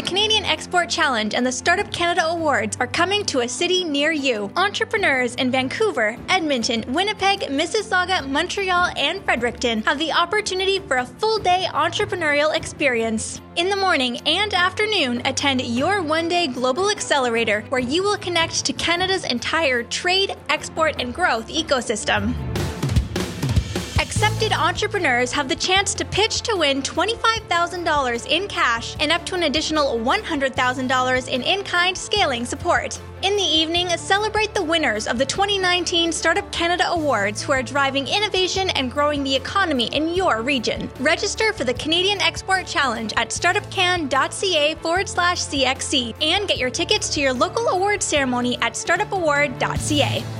The Canadian Export Challenge and the Startup Canada Awards are coming to a city near you. Entrepreneurs in Vancouver, Edmonton, Winnipeg, Mississauga, Montreal, and Fredericton have the opportunity for a full day entrepreneurial experience. In the morning and afternoon, attend your one day Global Accelerator, where you will connect to Canada's entire trade, export, and growth ecosystem. Accepted entrepreneurs have the chance to pitch to win $25,000 in cash and up to an additional $100,000 in in kind scaling support. In the evening, celebrate the winners of the 2019 Startup Canada Awards who are driving innovation and growing the economy in your region. Register for the Canadian Export Challenge at startupcan.ca forward slash CXC and get your tickets to your local award ceremony at startupaward.ca.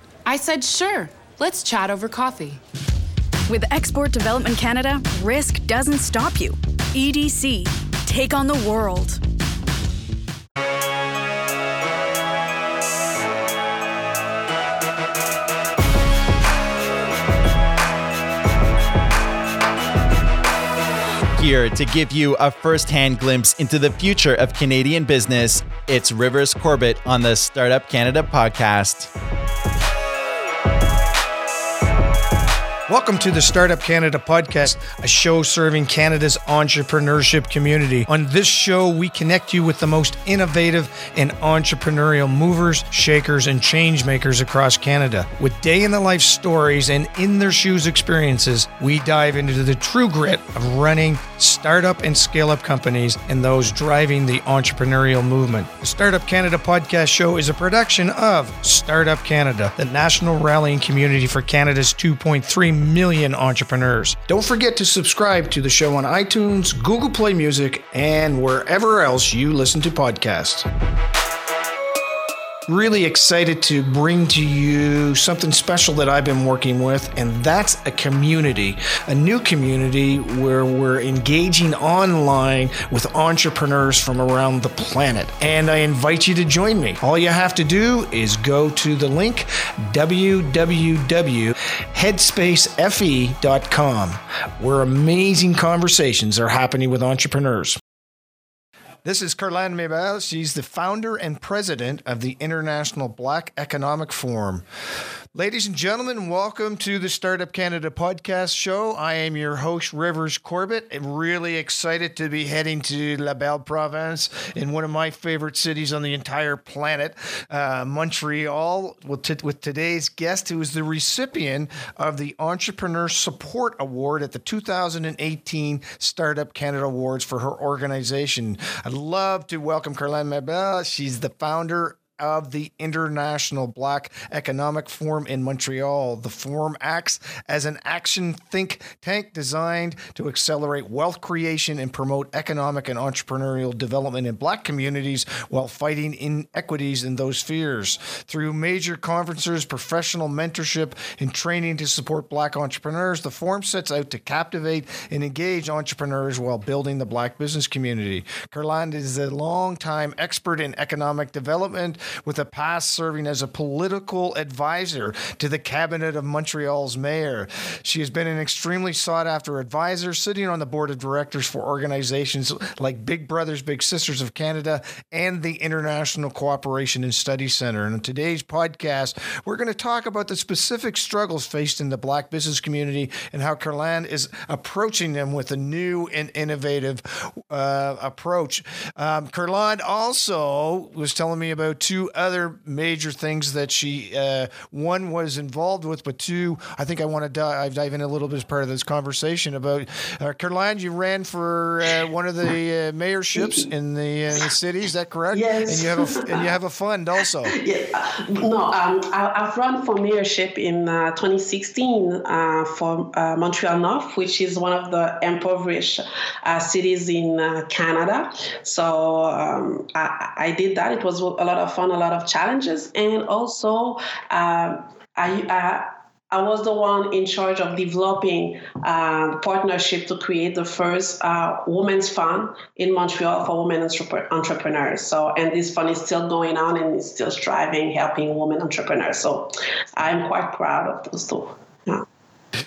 I said, sure, let's chat over coffee. With Export Development Canada, risk doesn't stop you. EDC, take on the world. Here to give you a first hand glimpse into the future of Canadian business, it's Rivers Corbett on the Startup Canada podcast. Welcome to the Startup Canada podcast, a show serving Canada's entrepreneurship community. On this show, we connect you with the most innovative and entrepreneurial movers, shakers, and change makers across Canada. With day in the life stories and in their shoes experiences, we dive into the true grit of running startup and scale up companies and those driving the entrepreneurial movement. The Startup Canada podcast show is a production of Startup Canada, the national rallying community for Canada's 2.3 million entrepreneurs. Don't forget to subscribe to the show on iTunes, Google Play Music, and wherever else you listen to podcasts really excited to bring to you something special that I've been working with, and that's a community, a new community where we're engaging online with entrepreneurs from around the planet. And I invite you to join me. All you have to do is go to the link www.headspacefe.com, where amazing conversations are happening with entrepreneurs. This is Karlan Mabel. She's the founder and president of the International Black Economic Forum. Ladies and gentlemen, welcome to the Startup Canada podcast show. I am your host, Rivers Corbett. I'm really excited to be heading to La Belle Province in one of my favorite cities on the entire planet, uh, Montreal, with, t- with today's guest, who is the recipient of the Entrepreneur Support Award at the 2018 Startup Canada Awards for her organization. I'd love to welcome Karlan Mabel. She's the founder of the International Black Economic Forum in Montreal. The forum acts as an action think tank designed to accelerate wealth creation and promote economic and entrepreneurial development in black communities while fighting inequities in those spheres. Through major conferences, professional mentorship, and training to support black entrepreneurs, the forum sets out to captivate and engage entrepreneurs while building the black business community. Karlan is a long-time expert in economic development with a past serving as a political advisor to the cabinet of Montreal's mayor. She has been an extremely sought after advisor, sitting on the board of directors for organizations like Big Brothers Big Sisters of Canada and the International Cooperation and Study Center. And in today's podcast, we're going to talk about the specific struggles faced in the black business community and how Karlan is approaching them with a new and innovative uh, approach. Um, Karlan also was telling me about two two other major things that she, uh, one was involved with, but two, I think I want to dive, dive in a little bit as part of this conversation about uh, Caroline. You ran for uh, one of the uh, mayorships in the, uh, the city. Is that correct? Yes. And you have a and you have a fund also. Yeah, uh, no, um, I, have run for mayorship in uh, 2016 uh, for uh, Montreal North, which is one of the impoverished uh, cities in uh, Canada. So um, I, I, did that. It was a lot of fun, a lot of challenges, and also um, I. I was the one in charge of developing uh, partnership to create the first uh, women's fund in Montreal for women entrepreneurs. So, and this fund is still going on and is still striving, helping women entrepreneurs. So, I'm quite proud of those two.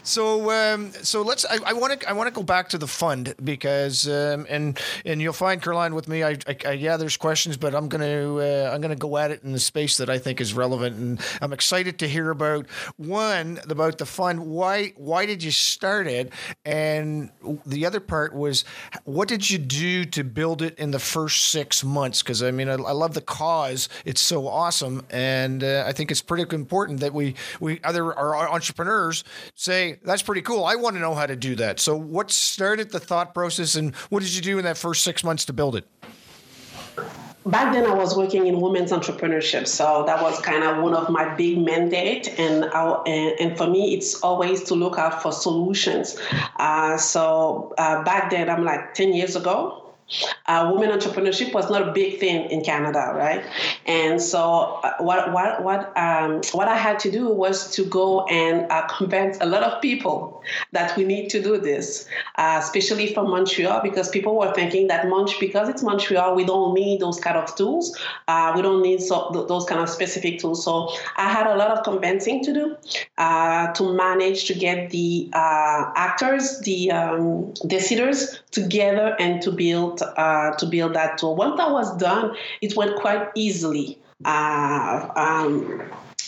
So, um, so let's. I want to. I want to go back to the fund because, um, and and you'll find Caroline with me. I, I, I yeah, there's questions, but I'm gonna uh, I'm gonna go at it in the space that I think is relevant, and I'm excited to hear about one about the fund. Why why did you start it? And the other part was, what did you do to build it in the first six months? Because I mean, I, I, love the cause. It's so awesome, and uh, I think it's pretty important that we we other our entrepreneurs say say, that's pretty cool. I want to know how to do that. So, what started the thought process and what did you do in that first six months to build it? back then I was working in women's entrepreneurship, so that was kind of one of my big mandate. And and for me, it's always to look out for solutions. Uh, so uh, back then, I'm like ten years ago uh, women entrepreneurship was not a big thing in Canada, right? And so uh, what what what um, what I had to do was to go and uh, convince a lot of people that we need to do this, uh, especially from Montreal, because people were thinking that Mont- because it's Montreal, we don't need those kind of tools. Uh, we don't need so, th- those kind of specific tools. So I had a lot of convincing to do uh, to manage to get the actors, the um, deciders together and to build uh, to build that tool. Once that was done, it went quite easily. Uh, um,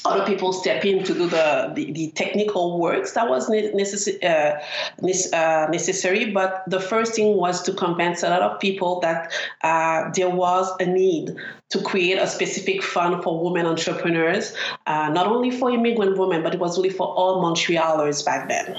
other people step in to do the, the, the technical works that was uh, uh, necessary. But the first thing was to convince a lot of people that uh, there was a need to create a specific fund for women entrepreneurs, uh, not only for immigrant women, but it was really for all Montrealers back then.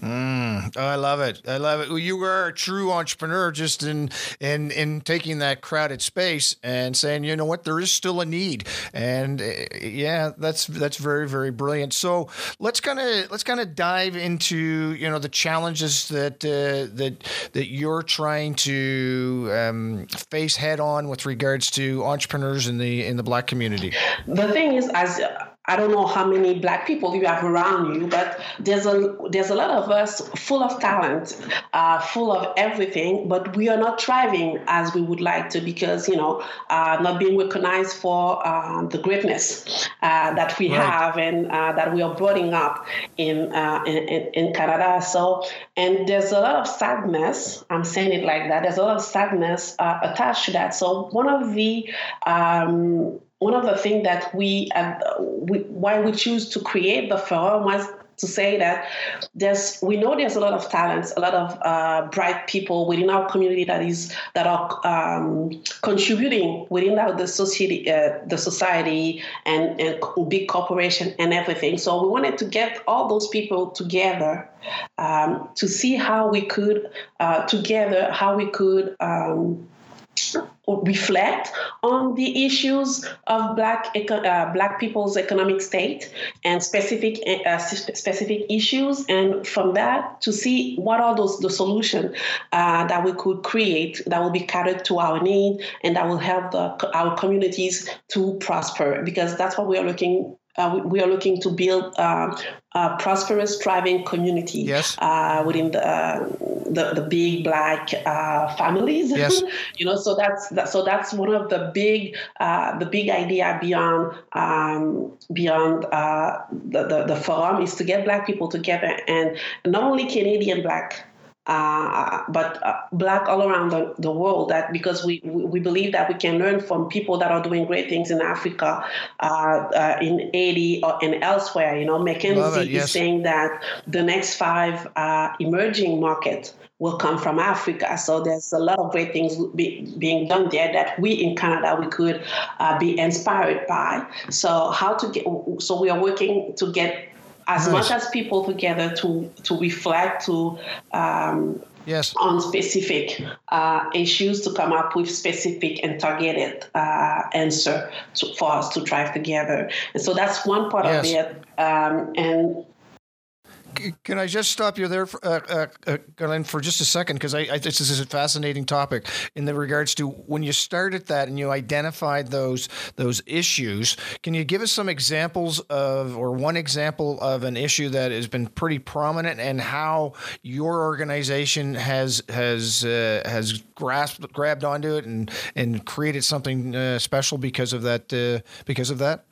Mm, I love it. I love it. You are a true entrepreneur just in in in taking that crowded space and saying, you know what, there is still a need. And uh, yeah, that's that's very very brilliant. So let's kind of let's kind of dive into you know the challenges that uh, that that you're trying to um, face head on with regards to entrepreneurs in the in the black community. The thing is, as I don't know how many black people you have around you, but there's a there's a lot of us full of talent, uh, full of everything, but we are not thriving as we would like to because you know uh, not being recognized for uh, the greatness uh, that we right. have and uh, that we are bringing up in, uh, in in Canada. So and there's a lot of sadness. I'm saying it like that. There's a lot of sadness attached to that. So one of the um, one of the things that we, uh, we, why we choose to create the forum was to say that there's we know there's a lot of talents, a lot of uh, bright people within our community that is that are um, contributing within our, the society, uh, the society, and, and big corporation and everything. So we wanted to get all those people together um, to see how we could uh, together how we could. Um, reflect on the issues of black uh, black people's economic state and specific uh, specific issues. And from that to see what are those the solutions uh, that we could create that will be catered to our need and that will help the, our communities to prosper. Because that's what we are looking uh, we, are looking to build uh, a prosperous, thriving community yes. uh, within the, uh, the, the big black uh, families. Yes. you know, so that's that, so that's one of the big uh, the big idea beyond um, beyond the, the the forum is to get black people together and not only Canadian black uh, but uh, black all around the, the world. That because we we believe that we can learn from people that are doing great things in Africa, uh, uh, in Haiti, or and elsewhere. You know, McKinsey yes. is saying that the next five uh, emerging markets will come from Africa. So there's a lot of great things be, being done there that we in Canada we could uh, be inspired by. So how to get? So we are working to get as nice. much as people together to to reflect to. Um, yes. on specific uh, issues to come up with specific and targeted uh, answer to, for us to drive together. And so that's one part yes. of it. Um, and can I just stop you there, for, uh, uh, uh for just a second? Because I, I, this is a fascinating topic in the regards to when you started that and you identified those those issues. Can you give us some examples of, or one example of an issue that has been pretty prominent, and how your organization has has uh, has grasped grabbed onto it and and created something uh, special because of that uh, because of that?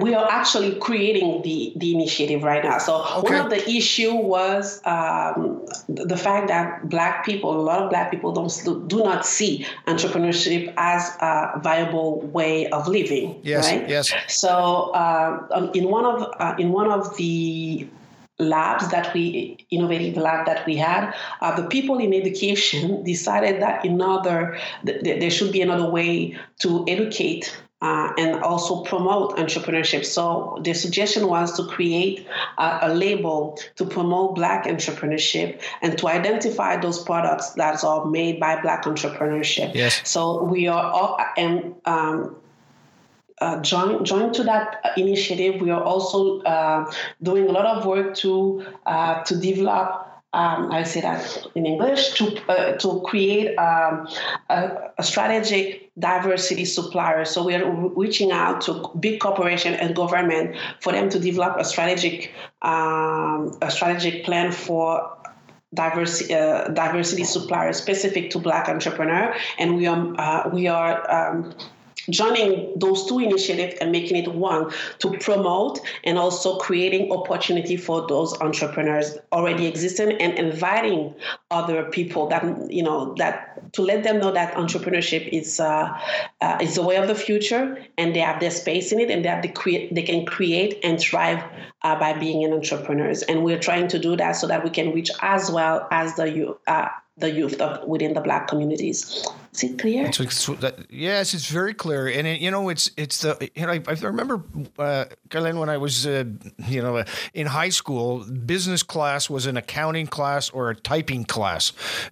We are actually creating the, the initiative right now. So okay. one of the issue was um, the fact that black people, a lot of black people don't do not see entrepreneurship as a viable way of living. Yes. Right? Yes. So uh, in one of uh, in one of the labs that we innovative lab that we had uh, the people in education decided that another th- there should be another way to educate uh, and also promote entrepreneurship. So the suggestion was to create a, a, label to promote Black entrepreneurship and to identify those products that are made by Black entrepreneurship. Yes. So we are all and. Um, uh, join, join to that initiative. We are also uh, doing a lot of work to uh, to develop um, I say that in English, to, uh, to create um, a, a, strategic diversity supplier. So we are reaching out to big corporation and government for them to develop a strategic um, a strategic plan for diversity uh, diversity suppliers specific to Black entrepreneur, and we are uh, we are um, joining those two initiatives and making it one to promote and also creating opportunity for those entrepreneurs already existing and inviting other people that you know that to let them know that entrepreneurship is uh, uh, is the way of the future and they have their space in it and that they create they can create and thrive uh, by being an entrepreneurs and we're trying to do that so that we can reach as well as the youth uh, the youth of, within the black communities. Is it clear? It's, it's, that, yes, it's very clear, and it, you know, it's it's the you know I, I remember, uh, when I was uh, you know in high school, business class was an accounting class or a typing class,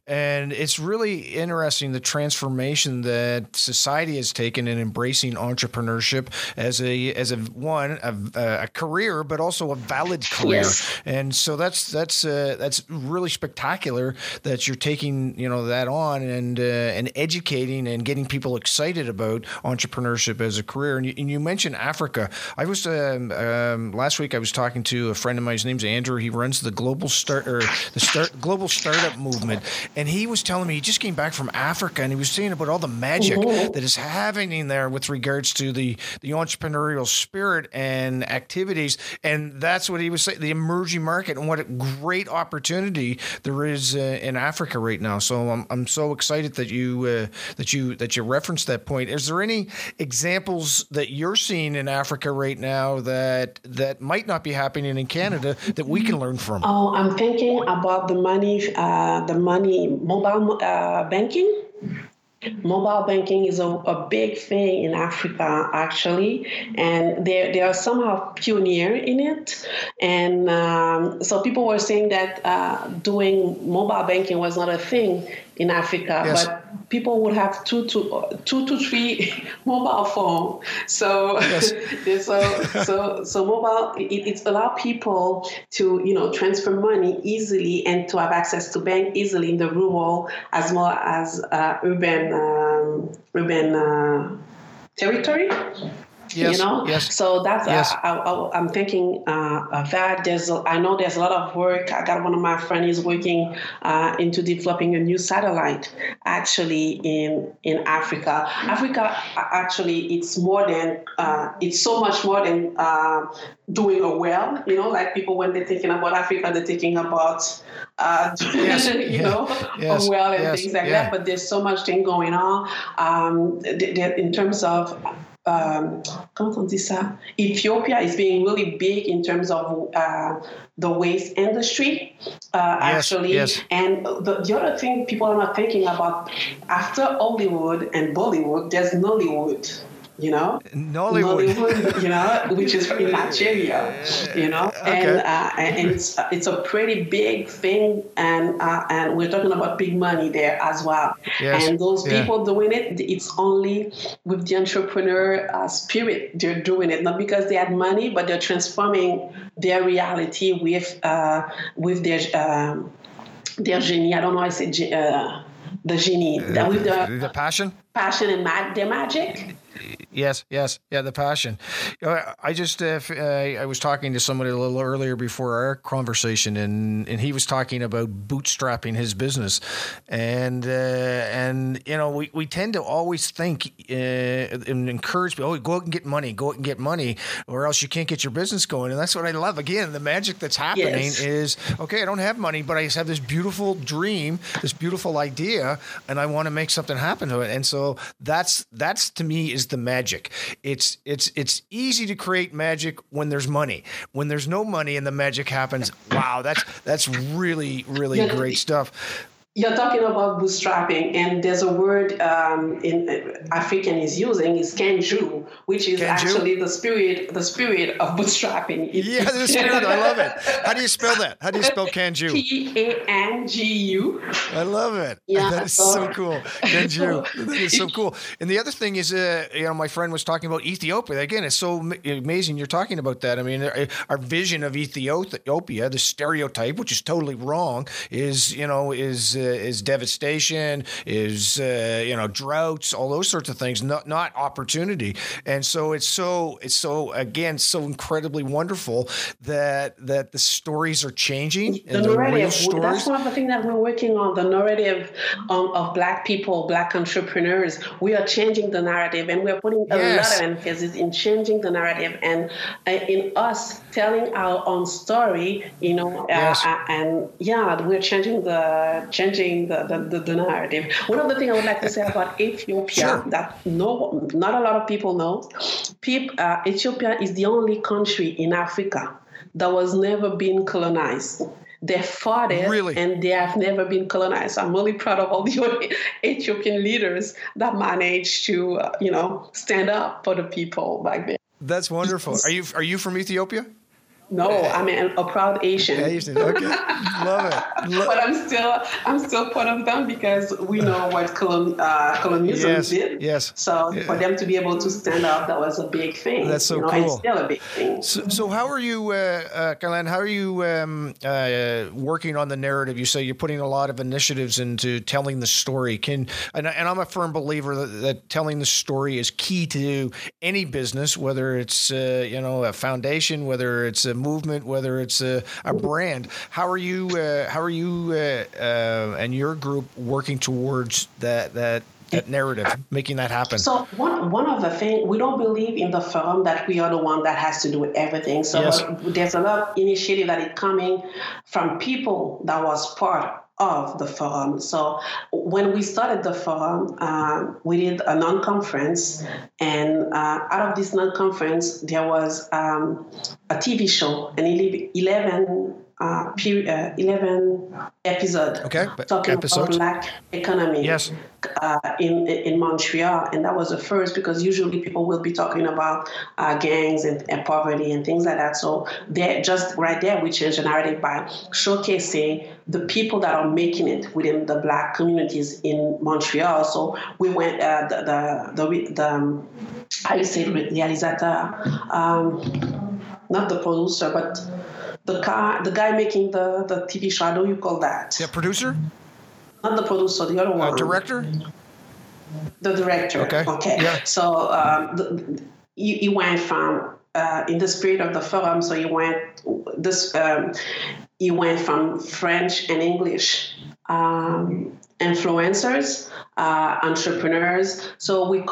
and it's really interesting the transformation that society has taken in embracing entrepreneurship as a as a one a, a career, but also a valid career, yes. and so that's that's uh, that's really spectacular that you're taking taking you know that on and uh, and educating and getting people excited about entrepreneurship as a career. And you, and you mentioned Africa. I was um, um, last week. I was talking to a friend of mine. His name's Andrew. He runs the global start or the start global startup movement, and he was telling me he just came back from Africa and he was saying about all the magic mm-hmm. that is happening there with regards to the the entrepreneurial spirit and activities. And that's what he was saying. The emerging market and what a great opportunity there is uh, in Africa right now. So I'm, I'm so excited that you uh, that you that you referenced that point. Is there any examples that you're seeing in Africa right now that that might not be happening in Canada that we can learn from? Oh, I'm thinking about the money, uh, the money mobile uh, banking. Mobile banking is a, a big thing in Africa, actually, and they, they are somehow pioneer in it. And um, so people were saying that uh, doing mobile banking was not a thing in Africa, yes. but people would have two to two to three mobile phone. So, yes. so so so mobile it, it's allow people to you know transfer money easily and to have access to bank easily in the rural as well as uh, urban um, urban uh, territory. Yes, you know yes, so that's yes. uh, I, am thinking uh, of that there's i know there's a lot of work i got one of my friends working uh, into developing a new satellite actually in in africa africa actually it's more than uh, it's so much more than uh, doing a well you know like people when they're thinking about africa they're thinking about uh, yes, you yeah, know, yes, well and yes, things like yeah. that. But there's so much thing going on um, th- th- in terms of um, comment on dit ça? Ethiopia is being really big in terms of uh, the waste industry, uh, actually. yes. And the, the other thing people are not thinking about after Hollywood and Bollywood, there's Nollywood. You know, Nollywood. Nollywood, you know, which is in Nigeria, you know, and uh, and it's it's a pretty big thing, and uh, and we're talking about big money there as well. Yes, And those yeah. people doing it, it's only with the entrepreneur uh, spirit they're doing it, not because they had money, but they're transforming their reality with uh, with their um, their genie. I don't know. how I say uh, the genie that with the the passion. passion and mag- their magic. Yes, yes, yeah, the passion. I just uh, uh, I was talking to somebody a little earlier before our conversation, and and he was talking about bootstrapping his business, and uh, and you know we, we tend to always think uh, and encourage people, oh, go out and get money, go out and get money, or else you can't get your business going, and that's what I love. Again, the magic that's happening Yes. is okay. I don't have money, but I just have this beautiful dream, this beautiful idea, and I want to make something happen to it. And so that's that's to me is the magic. It's it's it's easy to create magic when there's money. When there's no money and the magic happens, wow, that's that's really really great stuff. You're talking about bootstrapping, and there's a word um, in uh, African is using is kanju, which is Kanju? actually the spirit, the spirit of bootstrapping. Yeah, the spirit. I love it. How do you spell that? How do you spell kanju? P A N G U. I love it. Yeah, that is so- so cool. Kanju. So- that is so cool. And the other thing is, uh, you know, my friend was talking about Ethiopia. Again, it's so amazing you're talking about that. I mean, uh, our vision of Ethiopia, the stereotype, which is totally wrong, is you know is uh, is devastation, is uh, you know droughts, all those sorts of things, not not opportunity. And so it's so it's so again so incredibly wonderful that that the stories are changing the real stories. that's one of the things that we're working on the narrative um, of black people black entrepreneurs we are changing the narrative and we're putting a Yes. lot of emphasis in changing the narrative and uh, in us telling our own story you know uh, Yes. uh, and yeah we're changing the changing the, the, the, the narrative one of the things i would like to say about ethiopia Sure. that no not a lot of people know uh, ethiopia is the only country in africa that was never been colonized. They fought it Really? and they have never been colonized. I'm really proud of all the Ethiopian leaders that managed to, uh, you know, stand up for the people back then. That's wonderful. Are you are you from Ethiopia? No, I'm a, a proud Haitian. Haitian. Okay, love it. Lo- But I'm still, I'm still part of them because we know what colon, uh, colonialism Yes, did. yes. So for them to be able to stand up, that was a big thing. That's so you know, cool. still a big thing. So, so how are you, uh, uh, Kailan, how are you um, uh, working on the narrative? You say you're putting a lot of initiatives into telling the story. Can and, and I'm a firm believer that, that telling the story is key to any business, whether it's uh, you know a foundation, whether it's a movement, whether it's a, a brand. How are you? Uh, how are you uh, uh, and your group working towards that that that narrative, making that happen? So one one of the things we don't believe in the firm that we are the one that has to do everything. So Yes. there's a lot of initiative that is coming from people that was part of the forum. So when we started the forum, um, we did a non-conference, and uh, out of this non-conference, there was um, a TV show, an 11 uh, peri- uh, 11 episode Okay, talking episodes. about black economy Yes. uh, in in Montreal, and that was the first because usually people will be talking about uh, gangs and, and poverty and things like that. So they just right there we changed the narrative by showcasing the people that are making it within the black communities in Montreal. So we went uh, the the the, the um, you say realizator, um, not the producer, but the guy the guy making the the TV show. You call that? Yeah, producer, Not the producer, the other one. uh, director. The director. Okay. Okay. Yeah. So um, the, he, he went from uh, in the spirit of the forum. So he went this um, he went from French and English um, influencers, uh, entrepreneurs. So we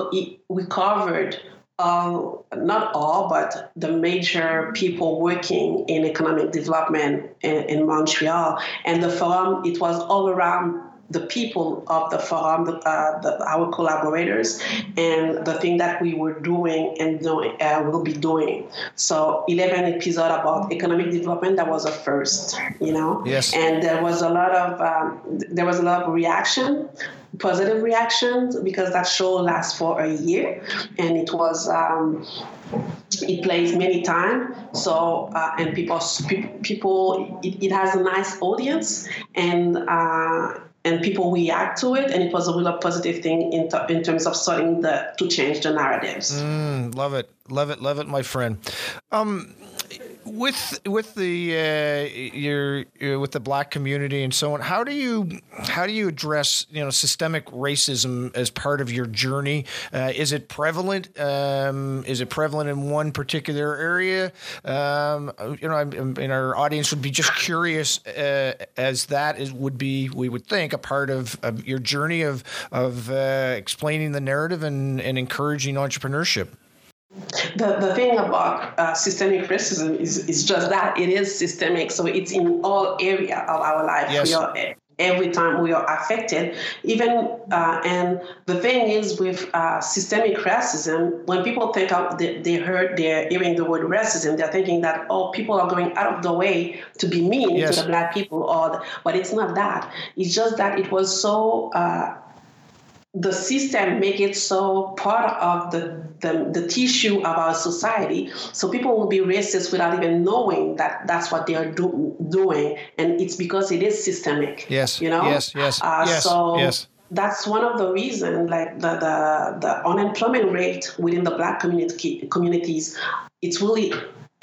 we covered all, not all, but the major people working in economic development in, in Montreal. And the forum, it was all around the people of the forum, the, uh, the, our collaborators, and the thing that we were doing and doing, uh, will be doing. So 11 episode about economic development, that was a first, you know? Yes. And there was a lot of, um, there was a lot of reaction positive reactions because that show lasts for a year and it was um, it plays many times so uh, and people people it, it, has a nice audience and uh, and people react to it and it was a real positive thing in, in terms of starting the to change the narratives. Mm, love it. Love it love it my friend. Um, with with the uh, your, your, with the black community and so on how do you how do you address you know systemic racism as part of your journey? Uh, is it prevalent? Um, is it prevalent in one particular area? Um, you know I'm, and our audience would be just curious uh, as that is would be we would think a part of, of your journey of of uh, explaining the narrative and, and encouraging entrepreneurship the, the thing about uh, systemic racism is, is just that it is systemic so it's in all area of our life yes. we are, every time we are affected even uh, and the thing is with uh, systemic racism when people think of the, they heard they're hearing the word racism they're thinking that oh people are going out of the way to be mean yes. to the black people or the, but it's not that it's just that it was so uh, the system make it so part of the, the, the tissue of our society. So people will be racist without even knowing that that's what they are do, doing. And it's because it is systemic yes. you know? Yes yes uh, yes so yes. that's one of the reasons like the, the the unemployment rate within the black community communities it's really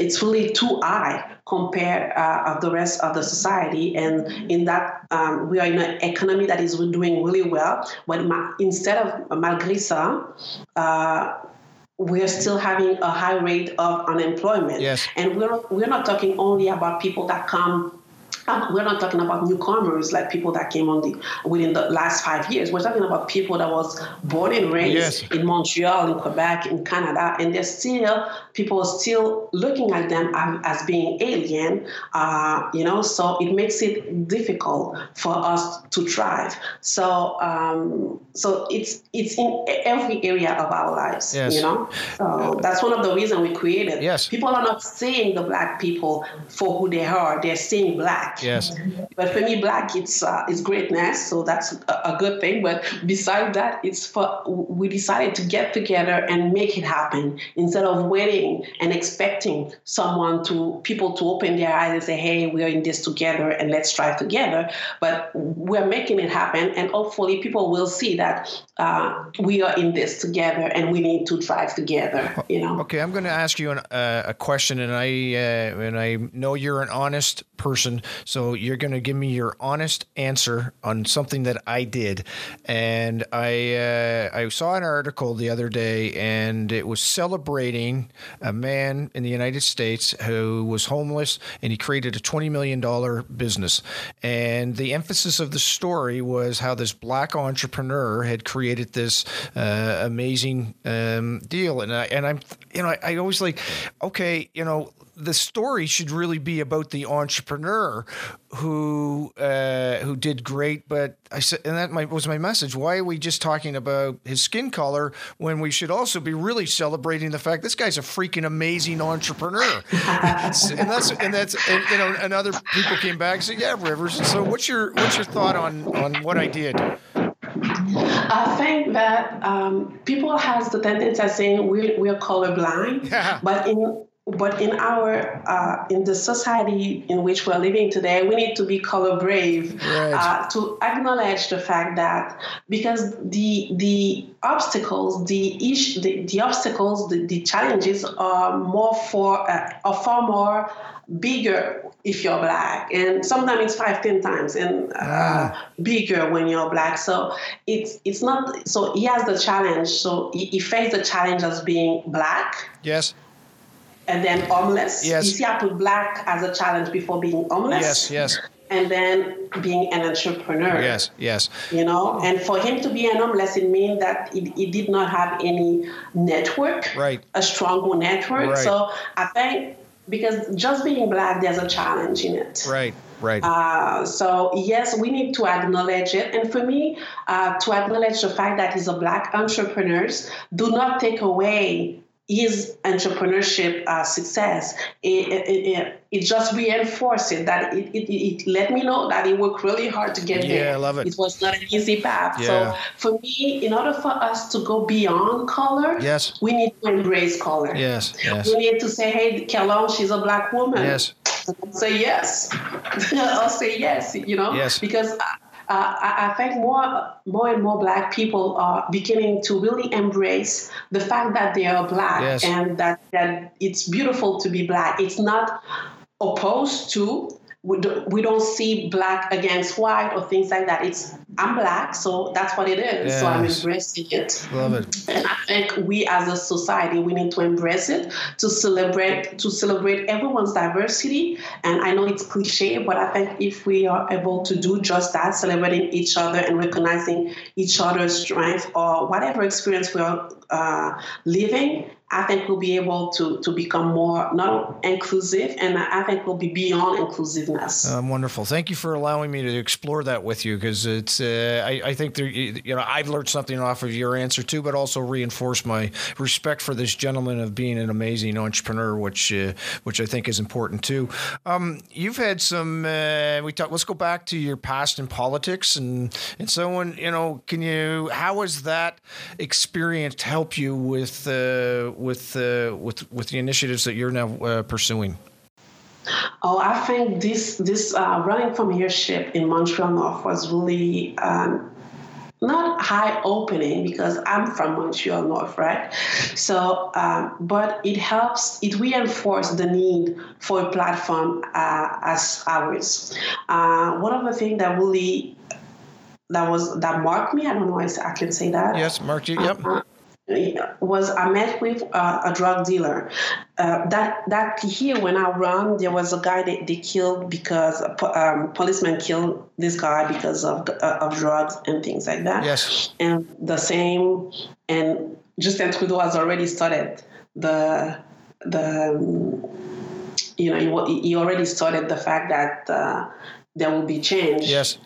it's really too high compared uh, of the rest of the society. And in that, um, we are in an economy that is doing really well. But ma- instead of malgré ça, uh, we're still having a high rate of unemployment. Yes. And we're, we're not talking only about people that come we're not talking about newcomers like people that came on the within the last five years. We're talking about people that was born and raised yes. in Montreal, in Quebec, in Canada, and they're still people are still looking at them as, being alien. Uh, you know, so it makes it difficult for us to thrive. So, um, so it's it's in every area of our lives. Yes. You know, so that's one of the reasons we created. Yes. People are not seeing the black people for who they are. They're seeing black. Yes. But for me, black, it's uh, it's greatness, so that's a, a, good thing. But beside that, it's for we decided to get together and make it happen instead of waiting and expecting someone to people to open their eyes and say, "Hey, we are in this together and let's strive together." But we're making it happen, and hopefully, people will see that uh, we are in this together and we need to drive together. You know. Okay, I'm going to ask you an, uh, a question, and I uh, and I know you're an honest person, so you're going to give me your honest answer on something that I did. And I uh, I saw an article the other day, and it was celebrating a man in the United States who was homeless, and he created a twenty million dollar business. And the emphasis of the story was how this black entrepreneur had created this uh, amazing um, deal. And I and I'm you know I, I always like okay you know the story should really be about the entrepreneur who uh, who did great. But I said, and that my, was my message. Why are we just talking about his skin color when we should also be really celebrating the fact this guy's a freaking amazing entrepreneur? and that's and that's and, you know, and other people came back and said, "Yeah, Rivers." So what's your what's your thought on on what I did? I think that um, people has the tendency of saying we're we're colorblind, yeah. but in but in our uh, in the society in which we're living today, we need to be color brave Right. uh, to acknowledge the fact that because the the obstacles, the issue, the, the obstacles, the, the challenges are more for uh, are far more bigger if you're black, and sometimes it's five, ten times and uh, bigger when you're black. So it's it's not. So he has the challenge. So he, he faced the challenge as being black Yes. And then homeless. Yes. You see, I put black as a challenge before being homeless. Yes. Yes. And then being an entrepreneur. Yes. Yes. You know, and for him to be an homeless, it means that he, he did not have any network, Right. a strong network. Right. So I think because just being black, there's a challenge in it. Right. Right. Uh, so yes, we need to acknowledge it, and for me, uh, to acknowledge the fact that he's a black entrepreneur, do not take away his entrepreneurship uh, success. It, it, it, it just reinforced it that it, it, it let me know that he worked really hard to get Yeah, there. I love it. It was not an easy path. Yeah. So for me, in order for us to go beyond color, Yes. we need to embrace color. yes. Yes. We need to say, hey, Kelon, she's a black woman. Yes. I'll say yes. I'll say yes, you know, Yes. because uh, I, I think more, more and more black people are beginning to really embrace the fact that they are black Yes. and that, that it's beautiful to be black. It's not opposed to. We don't, we don't see black against white or things like that. It's I'm black, so that's what it is. So I'm embracing it. Love it. And I think we as a society we need to embrace it to celebrate to celebrate everyone's diversity. And I know it's cliche, but I think if we are able to do just that, celebrating each other and recognizing each other's strength or whatever experience we are uh, living, I think we'll be able to to become more not inclusive, and I think we'll be beyond inclusiveness. Um, wonderful. Thank you for allowing me to explore that with you because it's. Uh, I, I think there, you know I've learned something off of your answer too, but also reinforced my respect for this gentleman of being an amazing entrepreneur, which uh, which I think is important too. Um, you've had some. Uh, we talk. Let's go back to your past in politics and and so on. You know, can you? How has that experience helped you with uh, with uh, with with the initiatives that you're now uh, pursuing? Oh, I think this this uh, running for mayorship in Montreal North was really um, not eye opening because I'm from Montreal North, right? So, um, but it helps. It reinforced the need for a platform uh, as ours. Uh, one of the things that really that was that marked me. I don't know if I can say that Yes, marked you- Yep. uh, was I met with uh, a drug dealer. Uh, that that here when I run, there was a guy that they killed because um, policemen killed this guy because of uh, of drugs and things like that. Yes. And the same, and Justin Trudeau has already started the the. You know, he, he already started the fact that uh, there will be change. Yes.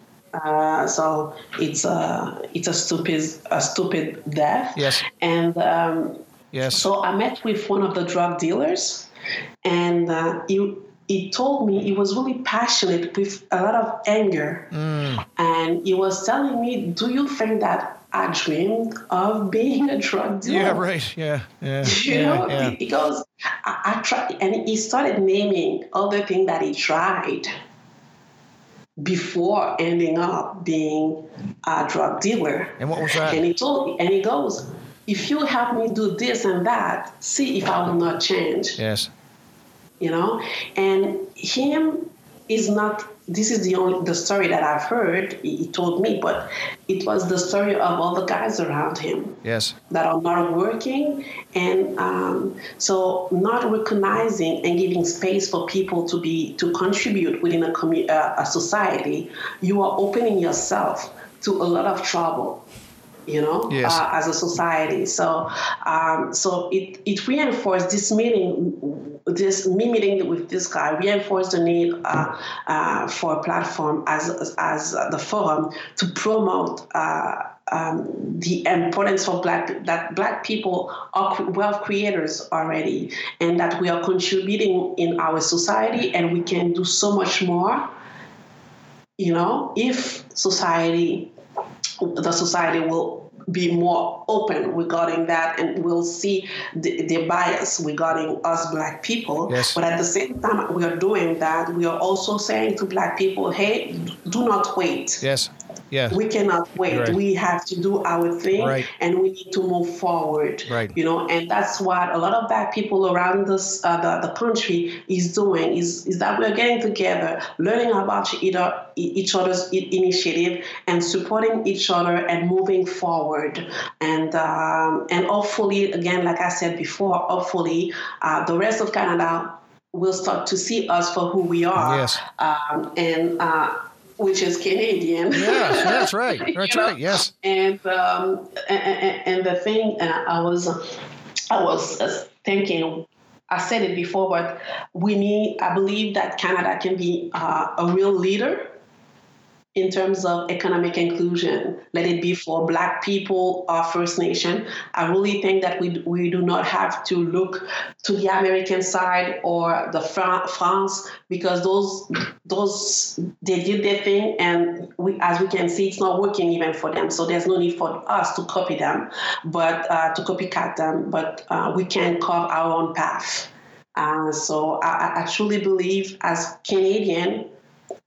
Uh, so it's a it's a stupid a stupid death. Yes. And um, Yes. so I met with one of the drug dealers, and uh, he he told me he was really passionate with a lot of anger, and he was telling me, "Do you think that I dreamed of being a drug dealer?" yeah. Right. Yeah. Yeah. You yeah, know, yeah. he goes, I, I tried, and he started naming all the things that he tried before ending up being a drug dealer. And what was that? And he told, and he goes, if you help me do this and that, see if I will not change. Yes. You know, and him is not. This is the only the story that I've heard. He, told me, but it was the story of all the guys around him Yes. that are not working and um, so not recognizing and giving space for people to be to contribute within a, commu- uh, a society you are opening yourself to a lot of trouble you know Yes. uh, as a society so um, so it, it reinforced this meeting this me meeting with this guy reinforced the need uh, uh, for a platform as as the forum to promote uh, um, the importance for black that black people are wealth creators already and that we are contributing in our society and we can do so much more you know if society the society will be more open regarding that and we'll see the, the bias regarding us black people Yes. but at the same time we are doing that we are also saying to black people hey do not wait Yes. Yeah. we cannot wait Right. we have to do our thing Right. and we need to move forward Right. you know and that's what a lot of black people around this uh, the, the country is doing is, is that we're getting together learning about each other's initiative and supporting each other and moving forward and um, and hopefully again like i said before hopefully uh, the rest of canada will start to see us for who we are Yes. um, and uh, which is canadian Yes, that's right. That's You know? right. Yes. and um, and, and, and the thing uh, I was I was uh, thinking. I said it before, but we need. I believe that Canada can be uh, a real leader in terms of economic inclusion. Let it be for Black people or First Nation. I really think that we we do not have to look to the American side or the Fran- France because those those they did their thing and we as we can see it's not working even for them so there's no need for us to copy them but uh, to copycat them but uh, we can carve our own path uh, so I- I truly believe as Canadian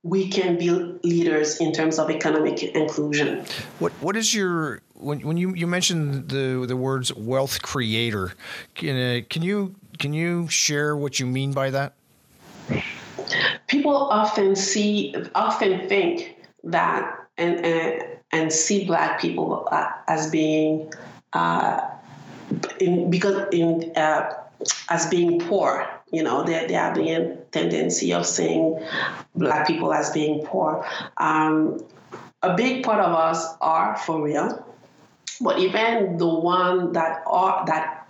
we can be leaders in terms of economic inclusion What What is your when when you you mentioned the the words wealth creator? Can uh, can you can you share what you mean by that? people often see often think that and and, and see black people uh, as being uh, in because in uh, as being poor you know there there have been tendency of seeing black people as being poor um, a big part of us are for real but even the one that are that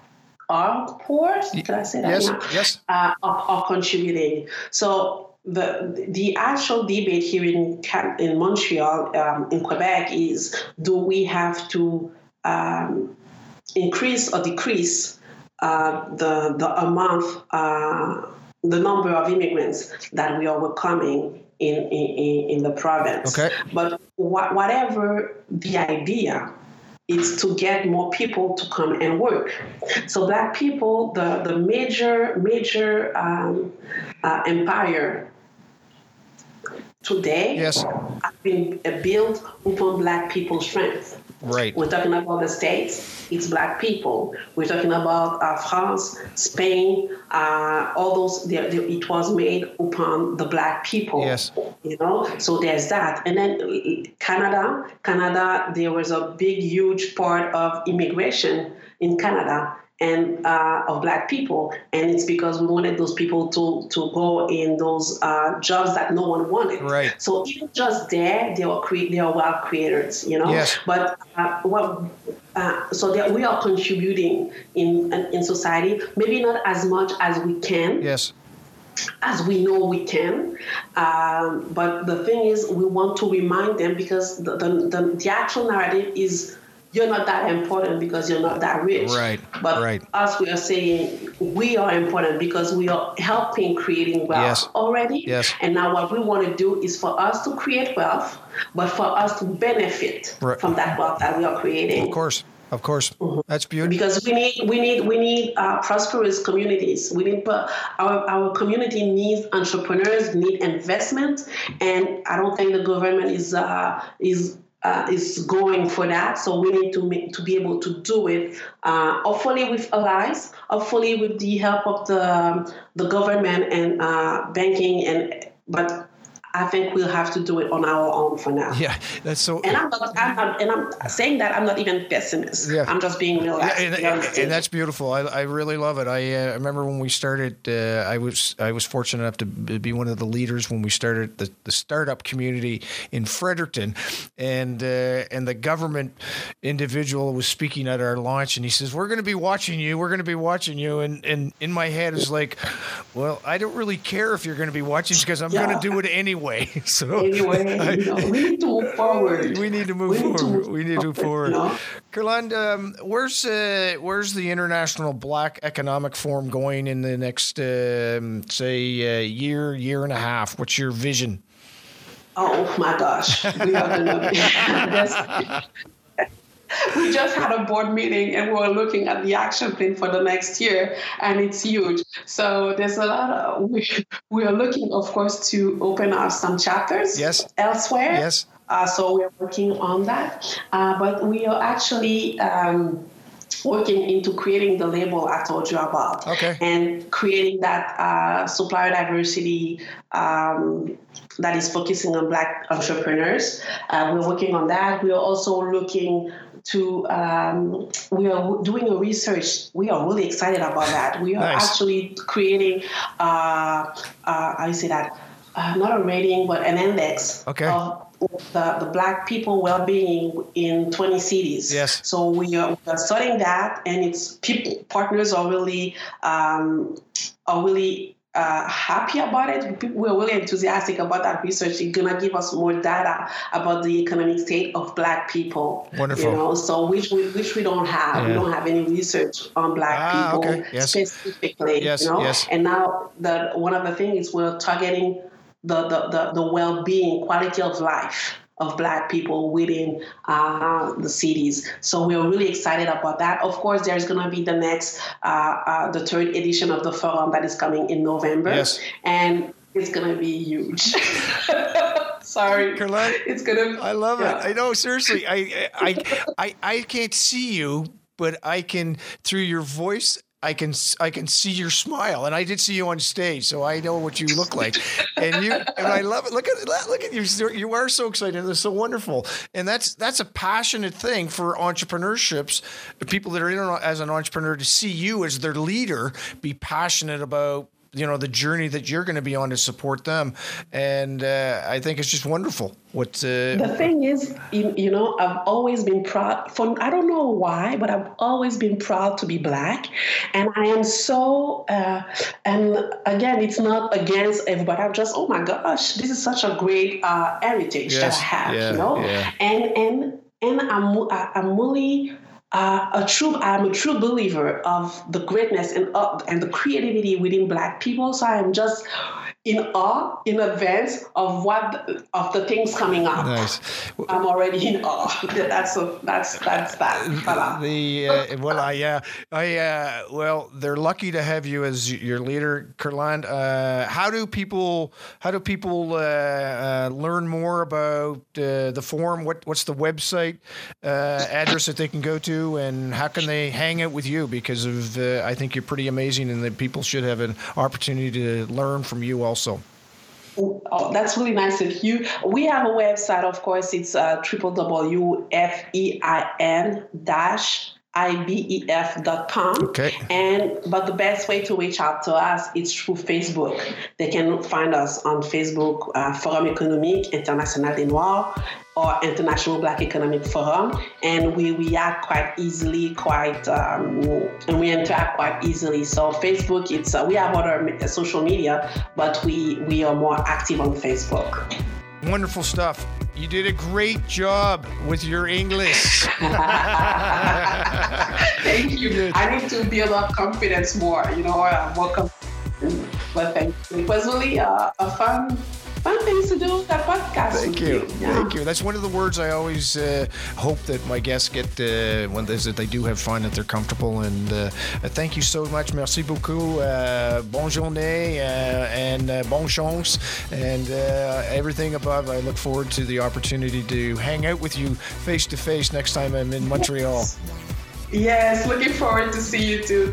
are poor can i say that Yes, Yeah yes. uh, are, are contributing. So the the actual debate here in in Montreal, um, in Quebec, is do we have to um, increase or decrease uh, the the amount, uh, the number of immigrants that we are welcoming in in, in- the province? Okay. But wha- whatever the idea, is to get more people to come and work. So black people, the, the major, major um, uh, empire today Yes. has been built upon black people's strength. Right. We're talking about the States, it's black people. We're talking about uh, France, Spain, uh, all those, they, they, it was made upon the black people. Yes. You know, so there's that. And then uh, Canada, Canada, there was a big, huge part of immigration in Canada and uh, of black people, and it's because we wanted those people to to go in those uh, jobs that no one wanted. Right. So even just there, they are cre- they are wealth creators, you know. Yes. But uh, what? Uh, so that we are contributing in in society, maybe not as much as we can Yes. as we know we can. Um, but the thing is, we want to remind them because the, the, the, the actual narrative is you're not that important because you're not that rich. Right, But right. us, we are saying we are important because we are helping creating wealth Yes. already. Yes. And now what we want to do is for us to create wealth, but for us to benefit Right. from that wealth that we are creating Of course. Of course. Mm-hmm. That's beautiful. because we need we need we need uh, prosperous communities. We need but our our community needs entrepreneurs, need investment, and I don't think the government is uh, is. Uh, is going for that, so we need to make, to be able to do it. Uh, hopefully with allies, hopefully with the help of the the government and uh, banking, and but I think we'll have to do it on our own for now. Yeah. That's so. And I'm not, I'm not, and I'm saying that I'm not even pessimist. Yeah. I'm just being Yeah, realistic. and, and, and that's beautiful. I, I really love it. I uh, remember when we started. Uh, I was I was fortunate enough to be one of the leaders when we started the, the startup community in Fredericton, and uh, and the government individual was speaking at our launch, and he says, "We're going to be watching you. We're going to be watching you." And and in my head is like, "Well, I don't really care if you're going to be watching because I'm going to do it anyway." So anyway, you know, we need to move forward. we need to move We need to forward. move we need to move forward. you know? Um, where's uh, where's the International Black Economic Forum going in the next, um, say, uh, year, year and a half? What's your vision? Oh my gosh, we are gonna be. that's- we just had a board meeting and we're looking at the action plan for the next year, and it's huge. So there's a lot of we, we are looking, of course, to open up some chapters yes. elsewhere. Yes. Uh, so we're working on that, uh, but we are actually. Um, working into creating the label I told you about, okay. and creating that uh, supplier diversity um, that is focusing on Black entrepreneurs. Uh, we're working on that. We are also looking to um, we are doing a research. We are really excited about that. We are nice. actually creating. Uh, uh, I say that uh, not a rating, but an index okay. of the, the black people well-being in 20 cities. Yes. So we are, we are studying that, and it's people partners are really um, are really uh, happy about it. We're really enthusiastic about that research. It's gonna give us more data about the economic state of Black people. Wonderful. You know, so which we which we don't have. Yeah. We don't have any research on Black ah, people okay. yes. specifically. Yes. You know, yes. and now the one of the things is we're targeting the, the, the, the well-being, quality of life of black people within uh, the cities. So we're really excited about that. Of course, there's going to be the next, uh, uh, the third edition of the forum that is coming in November. Yes. And it's going to be huge. Sorry, Carlin, it's gonna. I love yeah. it. I know. Seriously, I, I, I, I can't see you, but I can through your voice I can I can see your smile, and I did see you on stage, so I know what you look like. and you and I love it. Look at look at you. You are so excited. It's so wonderful, and that's that's a passionate thing for entrepreneurships. People that are in as an entrepreneur to see you as their leader, be passionate about you know the journey that you're going to be on to support them. And uh, i think it's just wonderful what uh, the thing is you, you, know i've always been proud for i don't know why but i've always been proud to be black. And i am so uh, and again it's not against everybody i'm just oh my gosh this is such a great uh, heritage yes, that i have yeah, you know? yeah. and and and i'm i'm really uh, a true I'm a true believer of the greatness and uh, and the creativity within Black people. So I'm just in awe in advance of what of the things coming up. Nice. I'm already in awe. That's a, that's that's that. Voilà. The uh, well, I yeah, I uh, well, they're lucky to have you as your leader, Curland. Uh, how do people how do people uh, uh, learn more about uh, the forum? What what's the website address that they can go to, and how can they hang out with you? Because of I think you're pretty amazing, and that people should have an opportunity to learn from you also also. Oh, that's really nice of you. We have a website, of course. It's uh, www.fein dash ibef.com. Okay. And but the best way to reach out to us is through Facebook. They can find us on Facebook, uh, Forum économique international des Noirs, or International Black Economic Forum, and we react quite easily, quite um, and we interact quite easily. So Facebook, it's uh, we have other social media, but we we are more active on Facebook. Wonderful stuff. You did a great job with your English. thank you. I need to build up confidence more, you know, uh, more confidence. But thank you. It was really uh, a fun fun things to do with that podcast. Thank you. Yeah. Thank you. That's one of the words I always uh, hope that my guests get uh, when is that they do have fun, that they're comfortable. And uh, thank you so much. Merci beaucoup. Uh, bonne journée uh, and uh, bonne chance and everything above. I look forward to the opportunity to hang out with you face to face next time I'm in Montreal. Yes, looking forward to see you too.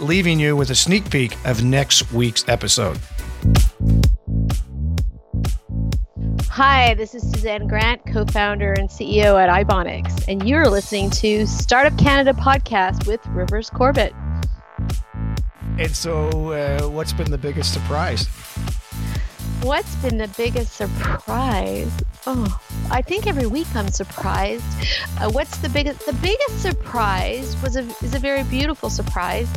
leaving you with a sneak peek of next week's episode. Hi, this is Suzanne Grant, co founder and CEO at iBionics, and you're listening to Startup Canada podcast with Rivers Corbett. And so, uh, what's been the biggest surprise? what's been the biggest surprise? Oh, I think every week I'm surprised. Uh, what's the biggest? The biggest surprise was a is a very beautiful surprise,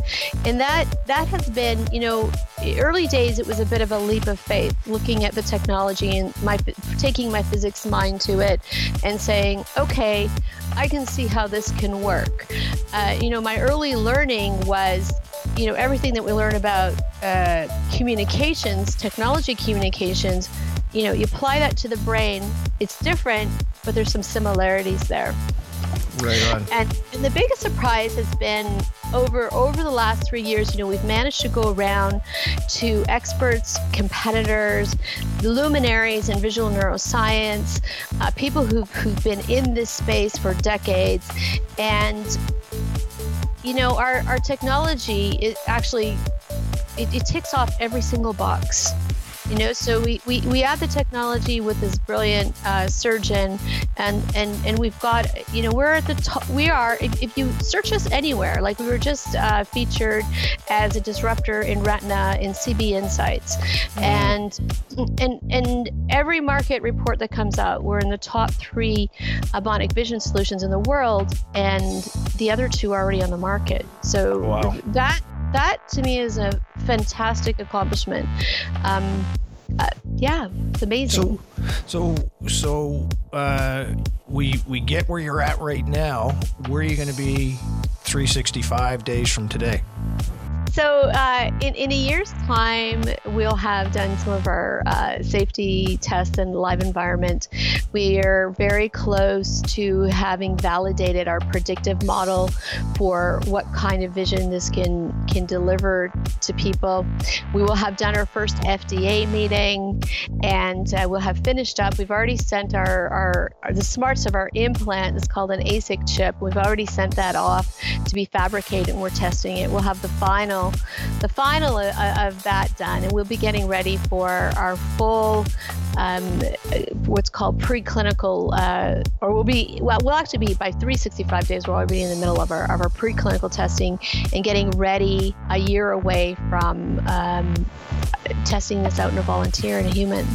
and that that has been you know early days it was a bit of a leap of faith looking at the technology and my taking my physics mind to it and saying okay I can see how this can work. Uh, you know my early learning was you know everything that we learn about uh, communications technology communications you know you apply that to the brain it's different but there's some similarities there. Right on. And, and the biggest surprise has been over over the last three years you know we've managed to go around to experts competitors luminaries in visual neuroscience uh, people who've, who've been in this space for decades. And you know, our, our technology it actually it, it ticks off every single box. You know, so we, we, we add the technology with this brilliant uh, surgeon, and, and and we've got you know we're at the top. We are if, if you search us anywhere, like we were just uh, featured as a disruptor in Retina in CB Insights, mm. and and and every market report that comes out, we're in the top three Bionic Vision solutions in the world, and the other two are already on the market. So wow. that that to me is a fantastic accomplishment. Um, uh, yeah, it's amazing. So, so, so uh, we we get where you're at right now. Where are you going to be 365 days from today? So, uh, in, in a year's time, we'll have done some of our uh, safety tests in the live environment. We are very close to having validated our predictive model for what kind of vision this can can deliver to people. We will have done our first FDA meeting, and uh, we'll have finished up. We've already sent our, our, our the smarts of our implant. It's called an ASIC chip. We've already sent that off to be fabricated, and we're testing it. We'll have the final final, the final uh, of that done, and we'll be getting ready for our full, um, what's called preclinical, uh, or we'll be, well, we'll actually be by 365 days. We're already in the middle of our of our preclinical testing and getting ready a year away from um, testing this out in a volunteer and a human.